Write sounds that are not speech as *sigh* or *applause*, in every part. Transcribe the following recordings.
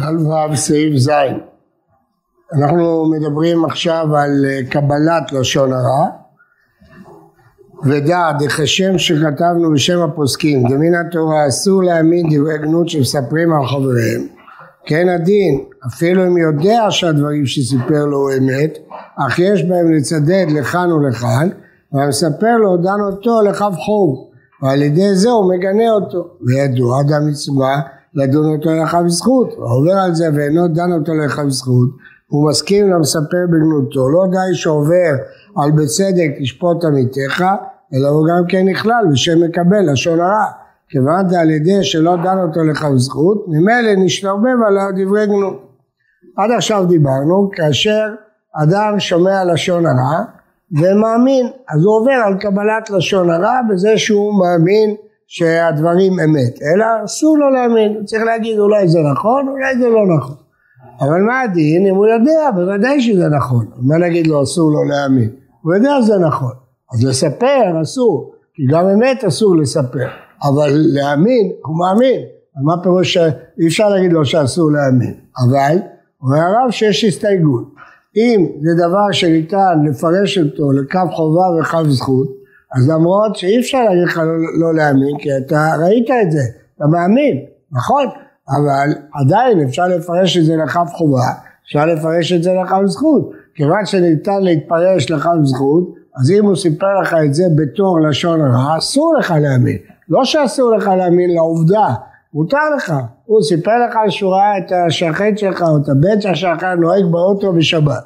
כלל ו' סעיף ז' אנחנו מדברים עכשיו על אה, קבלת לשון הרע. ודע דכשם שכתבנו בשם הפוסקים דמין התורה אסור להאמין דברי גנות שמספרים על חבריהם כן הדין אפילו אם יודע שהדברים שסיפר לו הוא אמת אך יש בהם לצדד לכאן ולכאן והמספר לו דן אותו לכף חוב ועל ידי זה הוא מגנה אותו. וידוע דם מצווה לדון אותו לכף זכות הוא עובר על זה ואינו דן אותו לכף זכות הוא מסכים למספר בגנותו. לא די שעובר על בצדק תשפוט עמיתך אלא הוא גם כן נכלל בשם מקבל לשון הרע. כיוון על ידי שלא דן אותו לכף זכות ממילא נשתרבב עליו דברי גנות. עד עכשיו דיברנו כאשר אדם שומע לשון הרע ומאמין אז הוא עובר על קבלת לשון הרע בזה שהוא מאמין שהדברים אמת. אלא אסור לו להאמין. הוא צריך להגיד אולי זה נכון אולי זה לא נכון. אבל מה הדין? אם הוא יודע בוודאי שזה נכון. מה נגיד לו אסור לו להאמין הוא יודע שזה נכון. אז לספר אסור כי גם אמת אסור לספר. אבל להאמין הוא מאמין. מה פירוש שאי אפשר להגיד לו שאסור להאמין. אבל אומר הרב שיש הסתייגות. אם זה דבר שניתן לפרש אותו לקו חובה וקו זכות אז למרות שאי אפשר להגיד לך לא, לא להאמין כי אתה ראית את זה אתה מאמין נכון אבל עדיין אפשר לפרש את זה לקו חובה אפשר לפרש את זה לקו זכות. כיוון שניתן להתפרש לקו זכות אז אם הוא סיפר לך את זה בתור לשון הרע אסור לך להאמין. לא שאסור לך להאמין לעובדה מותר לך, הוא סיפר לך שהוא ראה את השכן שלך או את הבן שלך נוהג באוטו בשבת.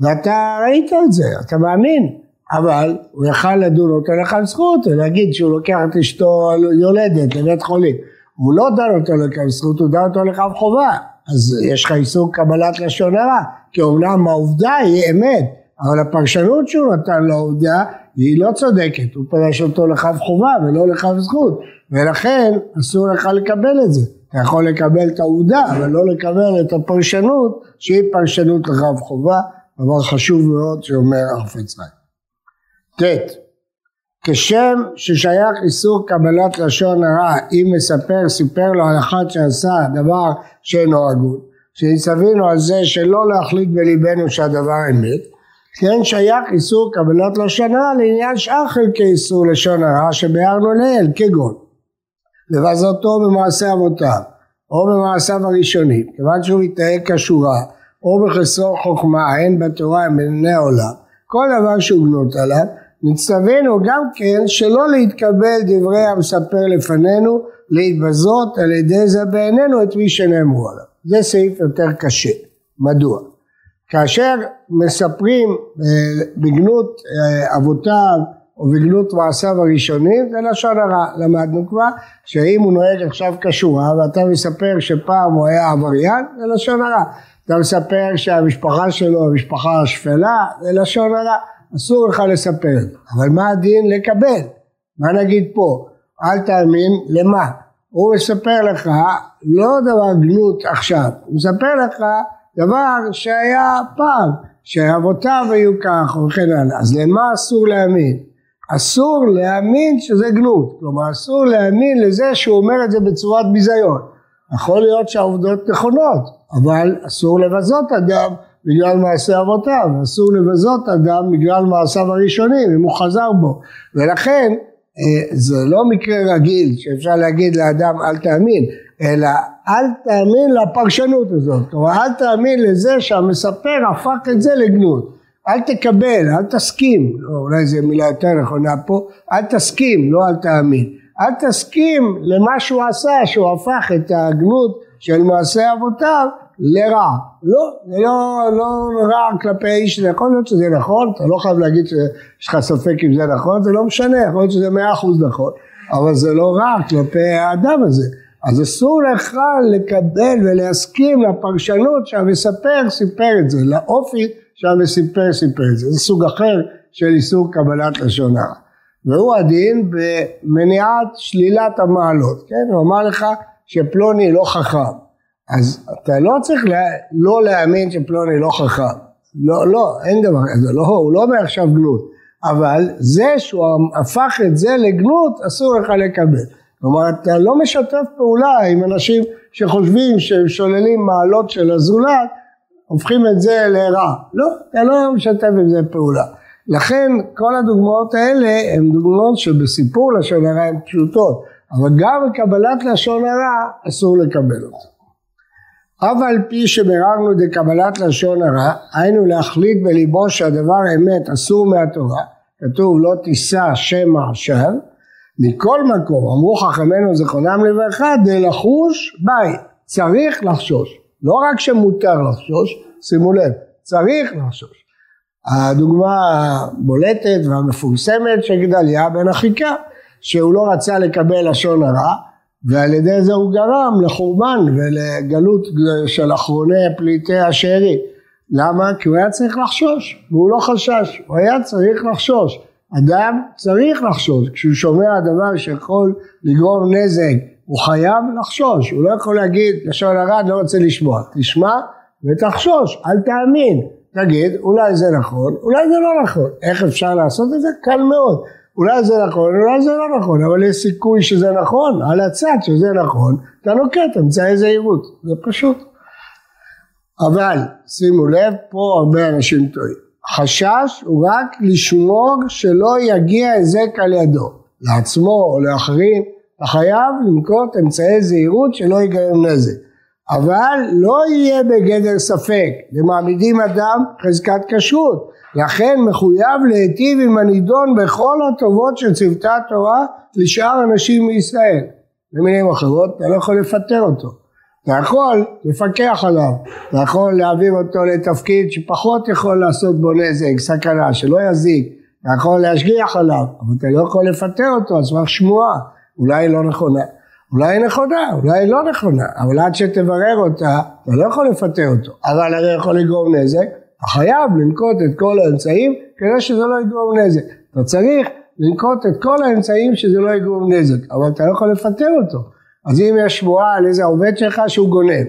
ואתה ראית את זה, אתה מאמין, אבל הוא יכל לדון אותו לכף זכות ולהגיד שהוא לוקח את אשתו יולדת לבית חולים, הוא לא דן אותו לכף זכות, הוא דן אותו לכף חובה, אז יש לך איסור קבלת לשון הרע, כי אומנם העובדה היא אמת, אבל הפרשנות שהוא נתן לעובדה היא לא צודקת, הוא פרש אותו לכף חובה ולא לכף זכות, ולכן אסור לך לקבל את זה. אתה יכול לקבל את העובדה, אבל לא לקבל את הפרשנות שהיא פרשנות לכף חובה, דבר חשוב מאוד שאומר החפץ חיים. ט. כשם ששייך איסור קבלת לשון הרע אם מספר סיפר לו על אחד שעשה דבר שאינו הגון שנצטווינו על זה שלא להחליט בליבנו שהדבר אמת כן שייך איסור קבלת לשון הרע לעניין שאר חלקי איסור לשון הרע שביארנו לעיל כגון לבזותו במעשה אבותיו או במעשיו הראשונים כיוון שהוא מתנהג כשורה או בחסרון חוכמה הן בתורה הן בעיני העולם כל דבר שהוגנות עליו נצטווינו גם כן שלא להתקבל דברי המספר לפנינו להתבזות על ידי זה בעינינו את מי שנאמרו עליו. זה סעיף יותר קשה. מדוע? כאשר מספרים אה, בגנות אה, אבותיו או בגנות מעשיו הראשונים זה לשון הרע. למדנו כבר שאם הוא נוהג עכשיו כשורה ואתה מספר שפעם הוא היה עבריין זה לשון הרע. אתה מספר שהמשפחה שלו המשפחה השפלה זה לשון הרע אסור לך לספר אבל מה הדין לקבל? מה נגיד פה? אל תאמין למה? הוא מספר לך לא דבר גנות עכשיו הוא מספר לך דבר שהיה פעם שאבותיו היו כך וכן הלאה. אז למה אסור להאמין? אסור להאמין שזה גנות. כלומר אסור להאמין לזה שהוא אומר את זה בצורת ביזיון. יכול להיות שהעובדות נכונות אבל אסור לבזות אדם בגלל מעשה אבותיו, אסור לבזות אדם בגלל מעשיו הראשונים אם הוא חזר בו. ולכן אה, זה לא מקרה רגיל שאפשר להגיד לאדם אל תאמין אלא אל תאמין לפרשנות הזאת, כלומר אל תאמין לזה שהמספר הפך את זה לגנות, אל תקבל, אל תסכים, לא, אולי זו מילה יותר נכונה פה, אל תסכים, לא אל תאמין, אל תסכים למה שהוא עשה, שהוא הפך את הגנות של מעשה אבותיו לרע, לא, זה לא, לא רע כלפי האיש, זה יכול להיות שזה נכון, אתה לא חייב להגיד שיש לך ספק אם זה נכון, זה לא משנה, יכול להיות שזה מאה אחוז נכון, אבל זה לא רע כלפי האדם הזה. אז אסור לך לקבל ולהסכים לפרשנות שהמספר סיפר את זה, לאופי שהמספר סיפר את זה, זה סוג אחר של איסור קבלת לשון הרע. והוא הדין במניעת שלילת המעלות, כן? הוא אמר לך שפלוני לא חכם, אז אתה לא צריך לה, לא להאמין שפלוני לא חכם, לא, לא, אין דבר כזה, לא, הוא לא אומר עכשיו גנות, אבל זה שהוא הפך את זה לגנות אסור לך לקבל. כלומר אתה לא משתף פעולה עם אנשים שחושבים שהם שוללים מעלות של הזולת, הופכים את זה לרע. לא, אתה לא משתף עם זה פעולה. לכן כל הדוגמאות האלה הן דוגמאות שבסיפור לשון הרע הן פשוטות, אבל גם בקבלת לשון הרע אסור לקבל אותה. אף על פי שביררנו דקבלת לשון הרע, היינו להחליט בליבו שהדבר אמת אסור מהתורה, כתוב לא תישא שם מעשיו, מכל מקום אמרו חכמינו זכרונם לברכה דלחוש ביי, צריך לחשוש, לא רק שמותר לחשוש, שימו לב, צריך לחשוש. הדוגמה הבולטת והמפורסמת של גדליה בן אחיקה, שהוא לא רצה לקבל לשון הרע, ועל ידי זה הוא גרם לחורבן ולגלות של אחרוני פליטי השארית. למה? כי הוא היה צריך לחשוש, והוא לא חשש, הוא היה צריך לחשוש. אדם צריך לחשוש, כשהוא שומע דבר שיכול לגרום נזק, הוא חייב לחשוש, הוא לא יכול להגיד לשון הרע, לא רוצה לשמוע, תשמע ותחשוש, אל תאמין, תגיד אולי זה נכון, אולי זה לא נכון, איך אפשר לעשות את זה? קל מאוד, אולי זה נכון, אולי זה לא נכון, אבל יש סיכוי שזה נכון, על הצד שזה נכון, אתה נוקט אמצעי זהירות, זה פשוט. אבל שימו לב, פה הרבה אנשים טועים. חשש הוא רק לשמור שלא יגיע היזק על ידו, לעצמו או לאחרים, אתה חייב לנקוט אמצעי זהירות שלא ייגרם נזק. אבל לא יהיה בגדר ספק, ומעמידים אדם חזקת כשרות, לכן מחויב להיטיב עם הנידון בכל הטובות של צוותי התורה לשאר אנשים מישראל. במילים אחרות, אתה לא יכול לפטר אותו. אתה יכול לפקח עליו, אתה יכול להעביר אותו לתפקיד שפחות יכול לעשות בו נזק, סכנה, שלא יזיק, אתה יכול להשגיח עליו, אבל אתה לא יכול לפטר אותו על סמך שמועה, אולי לא נכונה, אולי היא נכונה, אולי היא לא נכונה, אבל עד שתברר אותה, אתה לא יכול לפטר אותו, אבל הרי יכול לגרום נזק, אתה חייב לנקוט את כל האמצעים כדי שזה לא יגרום נזק. אתה צריך לנקוט את כל האמצעים שזה לא יגרום נזק, אבל אתה לא יכול לפטר אותו. אז אם יש שמועה על איזה עובד שלך שהוא גונב,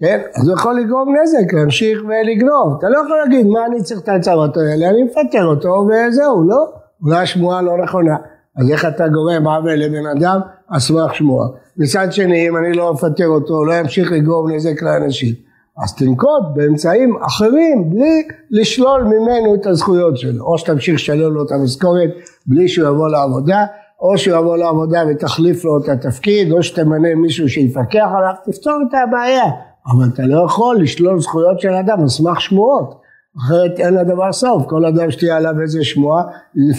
כן? אז הוא יכול לגרום נזק, להמשיך ולגנוב. אתה לא יכול להגיד מה אני צריך את ההצהרות האלה, אני מפטר אותו וזהו, לא? אולי השמועה לא נכונה. אז איך אתה גורם עוול לבן אדם? על סמך שמועה. מצד שני, אם אני לא אפטר אותו, לא ימשיך לגרום נזק לאנשים. אז תנקוט באמצעים אחרים בלי לשלול ממנו את הזכויות שלו. או שתמשיך לשלול לו את המשכורת בלי שהוא יבוא לעבודה, או שהוא יבוא לעבודה ותחליף לו את התפקיד, או שתמנה מישהו שיפקח עליו, תפתור את הבעיה. אבל אתה לא יכול לשלול זכויות של אדם על סמך שמועות. אחרת אין לדבר סוף, כל אדם שתהיה עליו איזה שמועה,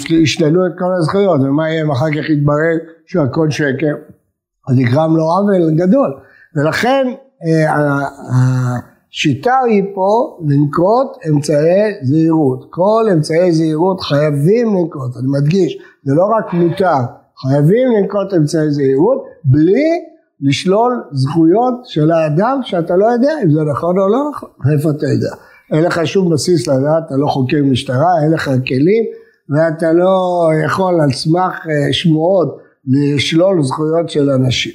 ישללו את כל הזכויות, ומה יהיה אם אחר כך יתברר שהכל שקר? אז יקרם לו עוול גדול. ולכן אה, השיטה היא פה לנקוט אמצעי זהירות. כל אמצעי זהירות חייבים לנקוט, אני מדגיש, זה לא רק מותר, חייבים לנקוט אמצעי זהירות בלי לשלול זכויות של האדם שאתה לא יודע אם זה נכון או לא נכון, איפה אתה יודע? אין לך שום בסיס לדעת, אתה לא חוקר משטרה, אין לך כלים ואתה לא יכול על סמך אה, שמועות לשלול זכויות של אנשים.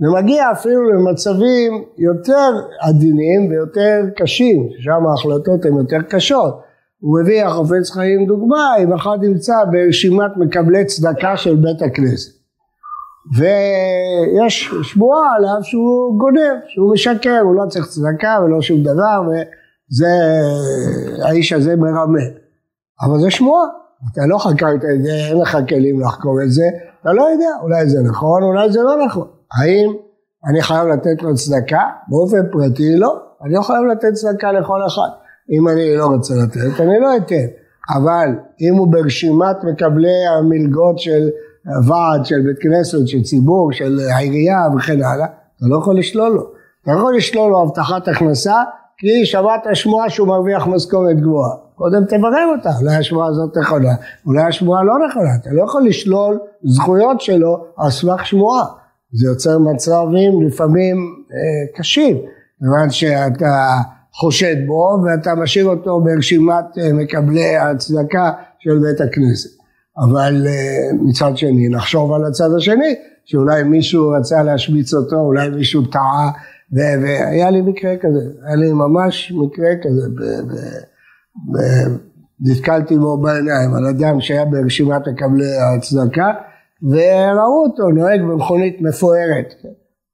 ומגיע אפילו למצבים יותר עדינים ויותר קשים, ששם ההחלטות הן יותר קשות. הוא מביא החופץ חיים דוגמה, אם אחד נמצא ברשימת מקבלי צדקה של בית הכנסת. ויש שמועה עליו שהוא גונב, שהוא משקר, הוא לא צריך צדקה ולא שום דבר, וזה, האיש הזה מרמה. אבל זה שמועה, אתה לא חקרת את זה, אין לך כלים לחקור את זה, אתה לא יודע, אולי זה נכון, אולי זה לא נכון. האם אני חייב לתת לו צדקה? באופן פרטי לא, אני לא חייב לתת צדקה לכל אחד. אם אני לא רוצה לתת, אני לא אתן. אבל אם הוא ברשימת מקבלי המלגות של ועד, של בית כנסת, של ציבור, של העירייה וכן הלאה, אתה לא יכול לשלול לו. אתה לא יכול לשלול לו הבטחת הכנסה, כי שמעת שמועה שהוא מרוויח משכורת גבוהה. קודם תברר אותה, אולי השמועה הזאת נכונה, אולי השמועה לא נכונה. אתה לא יכול לשלול זכויות שלו על סמך שמועה. זה יוצר מצבים לפעמים אה, קשים, כיוון שאתה חושד בו ואתה משאיר אותו ברשימת אה, מקבלי הצדקה של בית הכנסת. אבל אה, מצד שני נחשוב על הצד השני, שאולי מישהו רצה להשמיץ אותו, אולי מישהו טעה, והיה לי מקרה כזה, היה לי ממש מקרה כזה, נתקלתי בו בעיניים, על אדם שהיה ברשימת מקבלי הצדקה, וראו אותו נוהג במכונית מפוארת.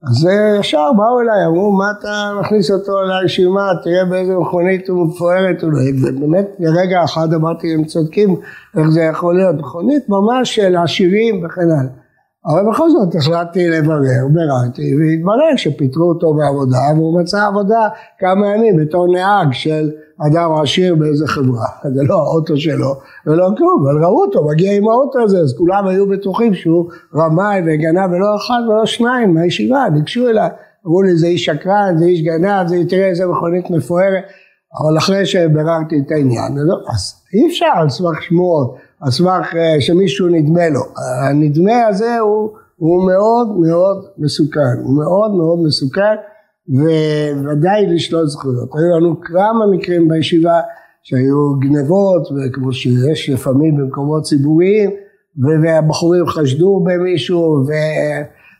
אז ישר באו אליי, אמרו מה אתה מכניס אותו לרשימה, תראה באיזה מכונית הוא מפוארת הוא נוהג, ובאמת לרגע אחד אמרתי הם צודקים, איך זה יכול להיות, מכונית ממש של עשירים וכן הלאה. אבל בכל זאת החלטתי לברר, ביררתי, והתברר שפיטרו אותו בעבודה, והוא מצא עבודה כמה ימים בתור נהג של אדם עשיר באיזה חברה. *laughs* זה לא האוטו שלו ולא כלום, אבל ראו אותו, מגיע עם האוטו הזה, אז כולם היו בטוחים שהוא רמאי וגנב ולא אחד ולא שניים מהישיבה, ניגשו אליי, אמרו לי זה איש שקרן, זה איש גנב, זה תראה איזה מכונית מפוארת, אבל אחרי שביררתי את העניין, אז אי אפשר על סמך שמועות. על סמך אה, שמישהו נדמה לו. הנדמה הזה הוא, הוא מאוד מאוד מסוכן, הוא מאוד מאוד מסוכן וודאי לשלול זכויות. היו לנו כמה מקרים בישיבה שהיו גנבות וכמו שיש לפעמים במקומות ציבוריים והבחורים חשדו במישהו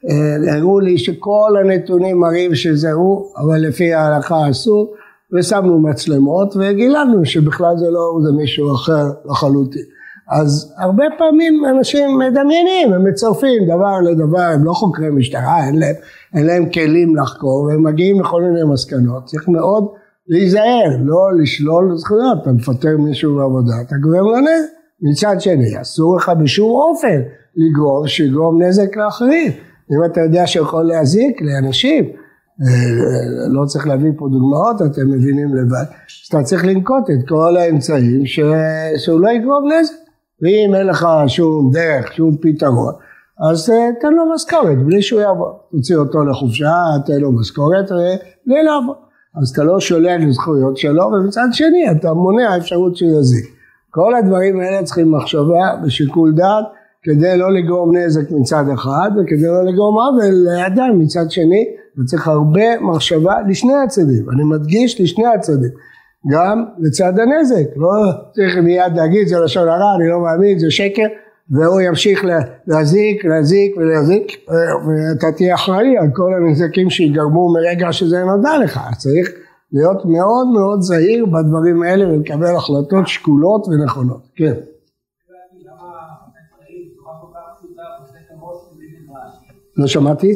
והראו לי שכל הנתונים מראים שזה הוא אבל לפי ההלכה אסור ושמנו מצלמות וגילנו שבכלל זה לא זה מישהו אחר לחלוטין. אז הרבה פעמים אנשים מדמיינים, הם מצרפים דבר לדבר, הם לא חוקרי משטרה, אין להם, אין להם כלים לחקור, והם מגיעים לכל מיני מסקנות, צריך מאוד להיזהר, לא לשלול זכויות, אתה מפטר מישהו בעבודה, אתה גורם לו נזק. מצד שני, אסור לך בשום אופן לגרום, שיגרום נזק לאחרים. אם אתה יודע שיכול להזיק לאנשים, לא צריך להביא פה דוגמאות, אתם מבינים לבד, אז אתה צריך לנקוט את כל האמצעים ש... שהוא לא יגרום נזק. ואם אין לך שום דרך, שום פתרון, אז אה, תן לו משכורת בלי שהוא יעבוד. תוציא אותו לחופשה, תן לו משכורת בלי לעבוד. אז אתה לא שולל זכויות שלו, ומצד שני אתה מונע אפשרות שהוא יזיק. כל הדברים האלה צריכים מחשבה ושיקול דעת כדי לא לגרום נזק מצד אחד וכדי לא לגרום עוול לאדם מצד שני וצריך הרבה מחשבה לשני הצדדים, אני מדגיש לשני הצדדים. גם לצד הנזק, לא צריך מיד להגיד זה לשון הרע, אני לא מאמין, זה שקר, והוא ימשיך להזיק, להזיק ולהזיק, ואתה תהיה אחראי על כל הנזקים שיגרמו מרגע שזה נודע לך, צריך להיות מאוד מאוד זהיר בדברים האלה ולקבל החלטות שקולות ונכונות, כן. לא שמעתי?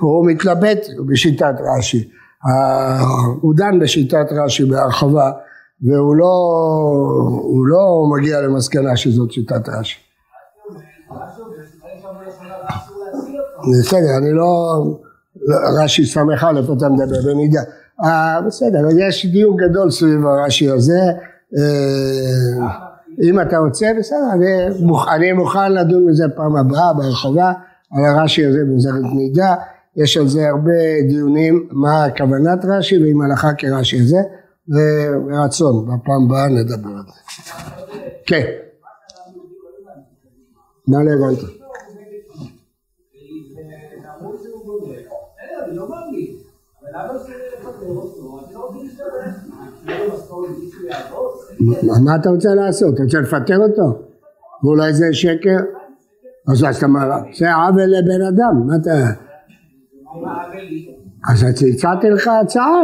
הוא מתלבט בשיטת רש"י, הוא דן בשיטת רש"י בהרחבה והוא לא, לא מגיע למסקנה שזאת שיטת רש"י. בסדר, אני לא, רש"י ס"א אתה מדבר במידה, בסדר, יש דיון גדול סביב הרש"י הזה, אה, אם אתה רוצה בסדר, אני מוכן לדון בזה פעם הבאה בהרחבה על הרש"י הזה במסכת מידע, יש על זה הרבה דיונים מה כוונת רש"י ועם הלכה כרש"י הזה, ורצון, בפעם הבאה נדבר על זה. כן. מה לא הבנתי? מה אתה רוצה לעשות? אתה רוצה לפטר אותו? ואולי זה שקר? אז אתה אומר, זה עוול לבן אדם, מה אתה... אז הצעתי לך הצעה,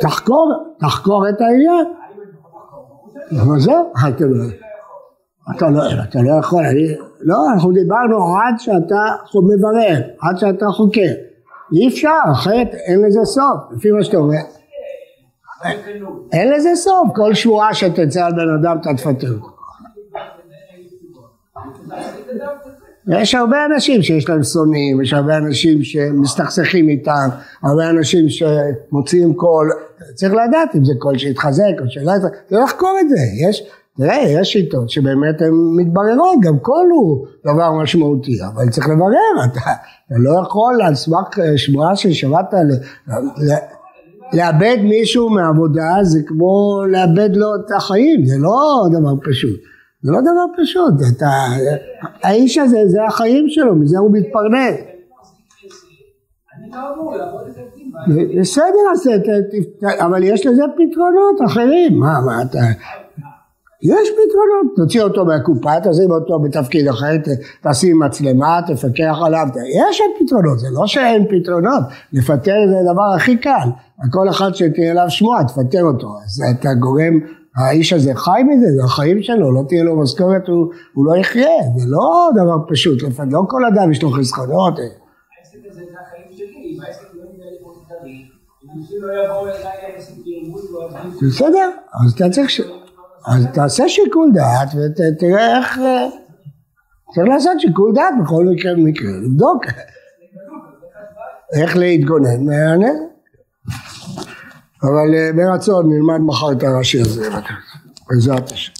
תחקור, תחקור את העניין. אבל זהו, לא, אתה לא יכול, לא, אנחנו דיברנו עד שאתה מברר, עד שאתה חוקר. אי אפשר, אחרת אין לזה סוף, לפי מה שאתה אומר. אין לזה סוף, כל שבועה שתצא על בן אדם אתה תפטר. יש הרבה אנשים שיש להם שונאים, יש הרבה אנשים שמסתכסכים איתם, הרבה אנשים שמוציאים קול, צריך לדעת אם זה קול שהתחזק או שלא יתחזק, צריך לחקור את זה, יש, תראה, יש שיטות שבאמת הן מתבררות, גם קול הוא דבר משמעותי, אבל צריך לברר, אתה, אתה לא יכול על סמך שמועה ששמעת לאבד מישהו מעבודה זה כמו לאבד לו את החיים, זה לא דבר פשוט. זה לא דבר פשוט, אתה, האיש הזה זה החיים שלו, מזה הוא מתפרנס. בסדר, אבל יש לזה פתרונות אחרים, מה, מה אתה... יש פתרונות, תוציא אותו מהקופה, תשים אותו בתפקיד אחר, תשים מצלמה, תפקח עליו, יש פתרונות, זה לא שאין פתרונות, לפטר זה הדבר הכי קל, כל אחד שתהיה אליו שמועה, תפטר אותו, אז אתה גורם, האיש הזה חי מזה, זה החיים שלו, לא תהיה לו משכורת, הוא, הוא לא יחיה, זה לא דבר פשוט, לא כל אדם יש לו חסכונות. בסדר, אז אתה צריך ש... אז תעשה שיקול דעת ותראה איך... צריך לעשות שיקול דעת בכל מקרה ומקרה, לבדוק איך להתגונן מהנזק. אבל ברצון נלמד מחר את הרש"י הזה, בעזרת השם.